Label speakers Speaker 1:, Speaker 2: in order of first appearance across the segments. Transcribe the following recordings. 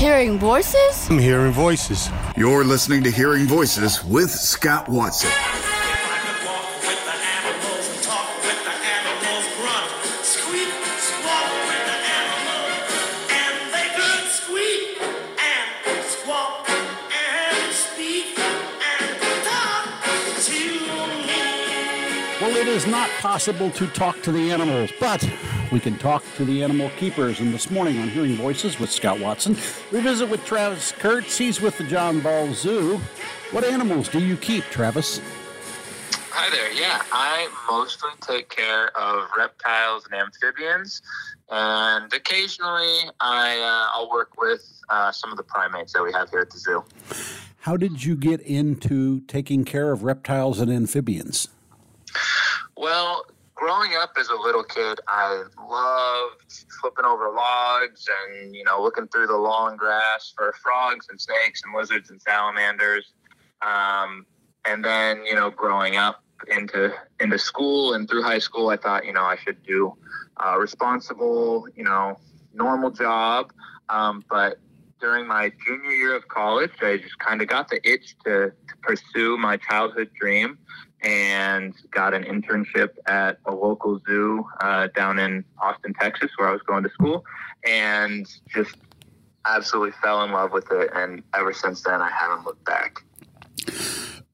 Speaker 1: Hearing voices?
Speaker 2: I'm hearing voices.
Speaker 3: You're listening to Hearing Voices with Scott Watson.
Speaker 4: Well, it is not possible to talk to the animals, but we can talk to the animal keepers. And this morning on Hearing Voices with Scott Watson, we visit with Travis Kurtz. He's with the John Ball Zoo. What animals do you keep, Travis?
Speaker 5: Hi there. Yeah, I mostly take care of reptiles and amphibians, and occasionally I uh, I'll work with uh, some of the primates that we have here at the zoo.
Speaker 4: How did you get into taking care of reptiles and amphibians?
Speaker 5: Well, growing up as a little kid, I loved flipping over logs and, you know, looking through the long grass for frogs and snakes and lizards and salamanders. Um, and then, you know, growing up into into school and through high school, I thought, you know, I should do a responsible, you know, normal job. Um, but during my junior year of college, I just kind of got the itch to, to pursue my childhood dream and got an internship at a local zoo uh, down in Austin, Texas, where I was going to school, and just absolutely fell in love with it. And ever since then, I haven't looked back.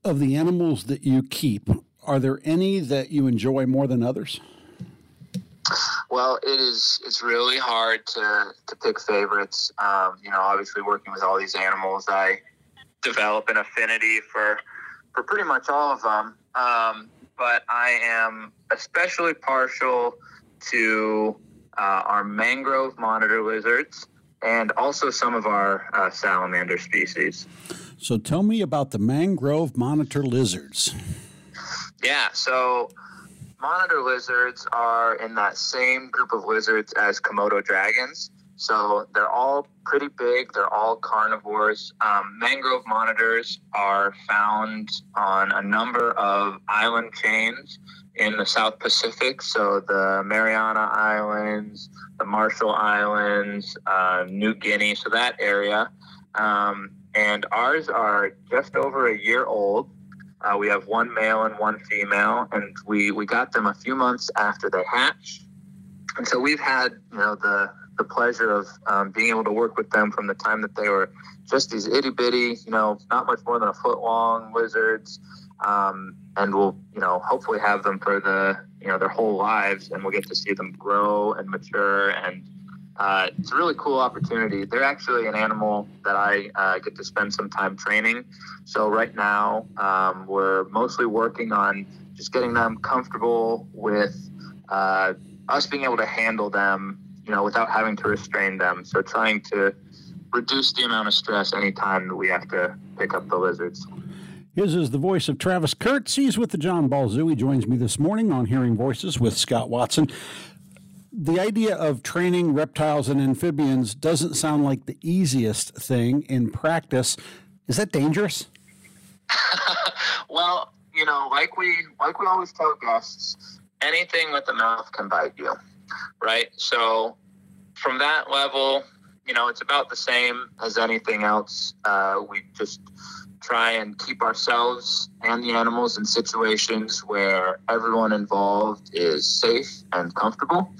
Speaker 4: Of the animals that you keep, are there any that you enjoy more than others?
Speaker 5: Well, it is. It's really hard to to pick favorites. Um, you know, obviously working with all these animals, I develop an affinity for for pretty much all of them. Um, but I am especially partial to uh, our mangrove monitor lizards and also some of our uh, salamander species.
Speaker 4: So tell me about the mangrove monitor lizards.
Speaker 5: Yeah, so monitor lizards are in that same group of lizards as Komodo dragons. So they're all pretty big. They're all carnivores. Um, mangrove monitors are found on a number of island chains in the South Pacific. So the Mariana Islands, the Marshall Islands, uh, New Guinea, so that area. Um, and ours are just over a year old. Uh, we have one male and one female, and we, we got them a few months after they hatched. And so we've had, you know, the the pleasure of um, being able to work with them from the time that they were just these itty bitty, you know, not much more than a foot long lizards. Um, and we'll, you know, hopefully have them for the, you know, their whole lives and we'll get to see them grow and mature. And uh, it's a really cool opportunity. They're actually an animal that I uh, get to spend some time training. So right now, um, we're mostly working on just getting them comfortable with uh, us being able to handle them you know, without having to restrain them. So trying to reduce the amount of stress anytime that we have to pick up the lizards.
Speaker 4: His is the voice of Travis Kurtz. He's with the John Ball Zoo. He joins me this morning on Hearing Voices with Scott Watson. The idea of training reptiles and amphibians doesn't sound like the easiest thing in practice. Is that dangerous?
Speaker 5: well, you know, like we like we always tell guests, anything with a mouth can bite you right? So from that level, you know, it's about the same as anything else. Uh, we just try and keep ourselves and the animals in situations where everyone involved is safe and comfortable.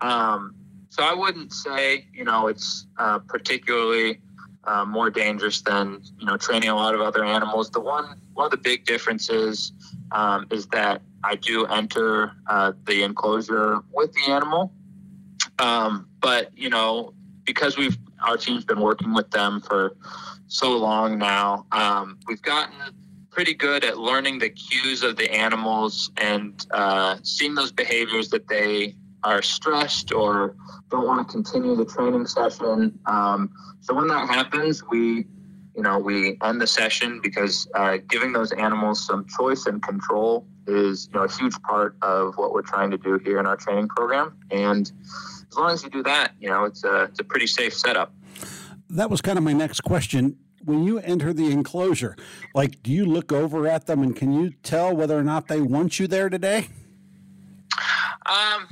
Speaker 5: Um, so I wouldn't say, you know, it's uh, particularly uh, more dangerous than, you know, training a lot of other animals. The one, one of the big differences um, is that I do enter uh, the enclosure with the animal. Um, but you know, because we've our team's been working with them for so long now, um, we've gotten pretty good at learning the cues of the animals and uh, seeing those behaviors that they are stressed or don't want to continue the training session. Um, so when that happens, we you know, we end the session because uh, giving those animals some choice and control is, you know, a huge part of what we're trying to do here in our training program. And as long as you do that, you know, it's a, it's a pretty safe setup.
Speaker 4: That was kind of my next question. When you enter the enclosure, like, do you look over at them and can you tell whether or not they want you there today?
Speaker 5: Um,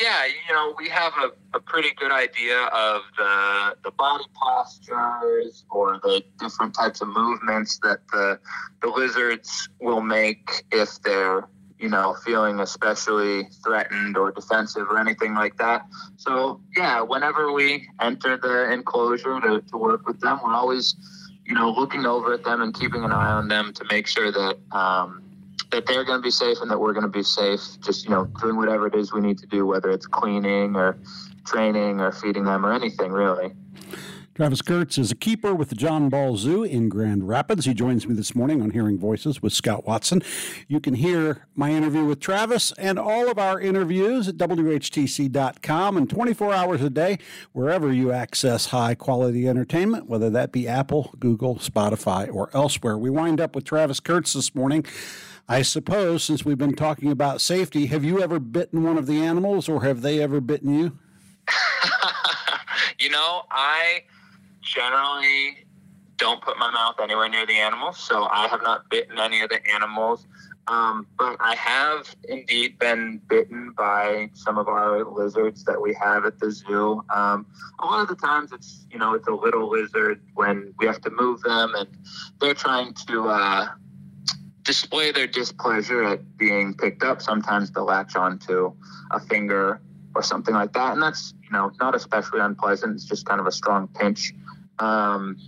Speaker 5: yeah, you know, we have a, a pretty good idea of the the body postures or the different types of movements that the the lizards will make if they're you know feeling especially threatened or defensive or anything like that. So yeah, whenever we enter the enclosure to, to work with them, we're always you know looking over at them and keeping an eye on them to make sure that um, that they're going to be safe and that we're going to be safe. Just you know, doing whatever it is we need to do, whether it's cleaning or training or feeding them or anything really.
Speaker 4: Travis Kurtz is a keeper with the John Ball Zoo in Grand Rapids. He joins me this morning on Hearing Voices with Scott Watson. You can hear my interview with Travis and all of our interviews at WHTC.com and 24 hours a day, wherever you access high quality entertainment, whether that be Apple, Google, Spotify, or elsewhere. We wind up with Travis Kurtz this morning. I suppose since we've been talking about safety, have you ever bitten one of the animals or have they ever bitten you?
Speaker 5: you know, I generally don't put my mouth anywhere near the animals, so I have not bitten any of the animals. Um, but I have indeed been bitten by some of our lizards that we have at the zoo. Um, a lot of the times it's, you know, it's a little lizard when we have to move them and they're trying to uh, display their displeasure at being picked up. Sometimes they'll latch onto a finger or something like that. And that's, you know, not especially unpleasant. It's just kind of a strong pinch. Um,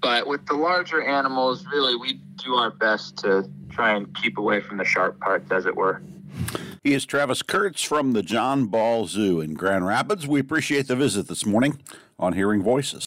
Speaker 5: but with the larger animals, really, we do our best to try and keep away from the sharp parts, as it were.
Speaker 4: He is Travis Kurtz from the John Ball Zoo in Grand Rapids. We appreciate the visit this morning on Hearing Voices.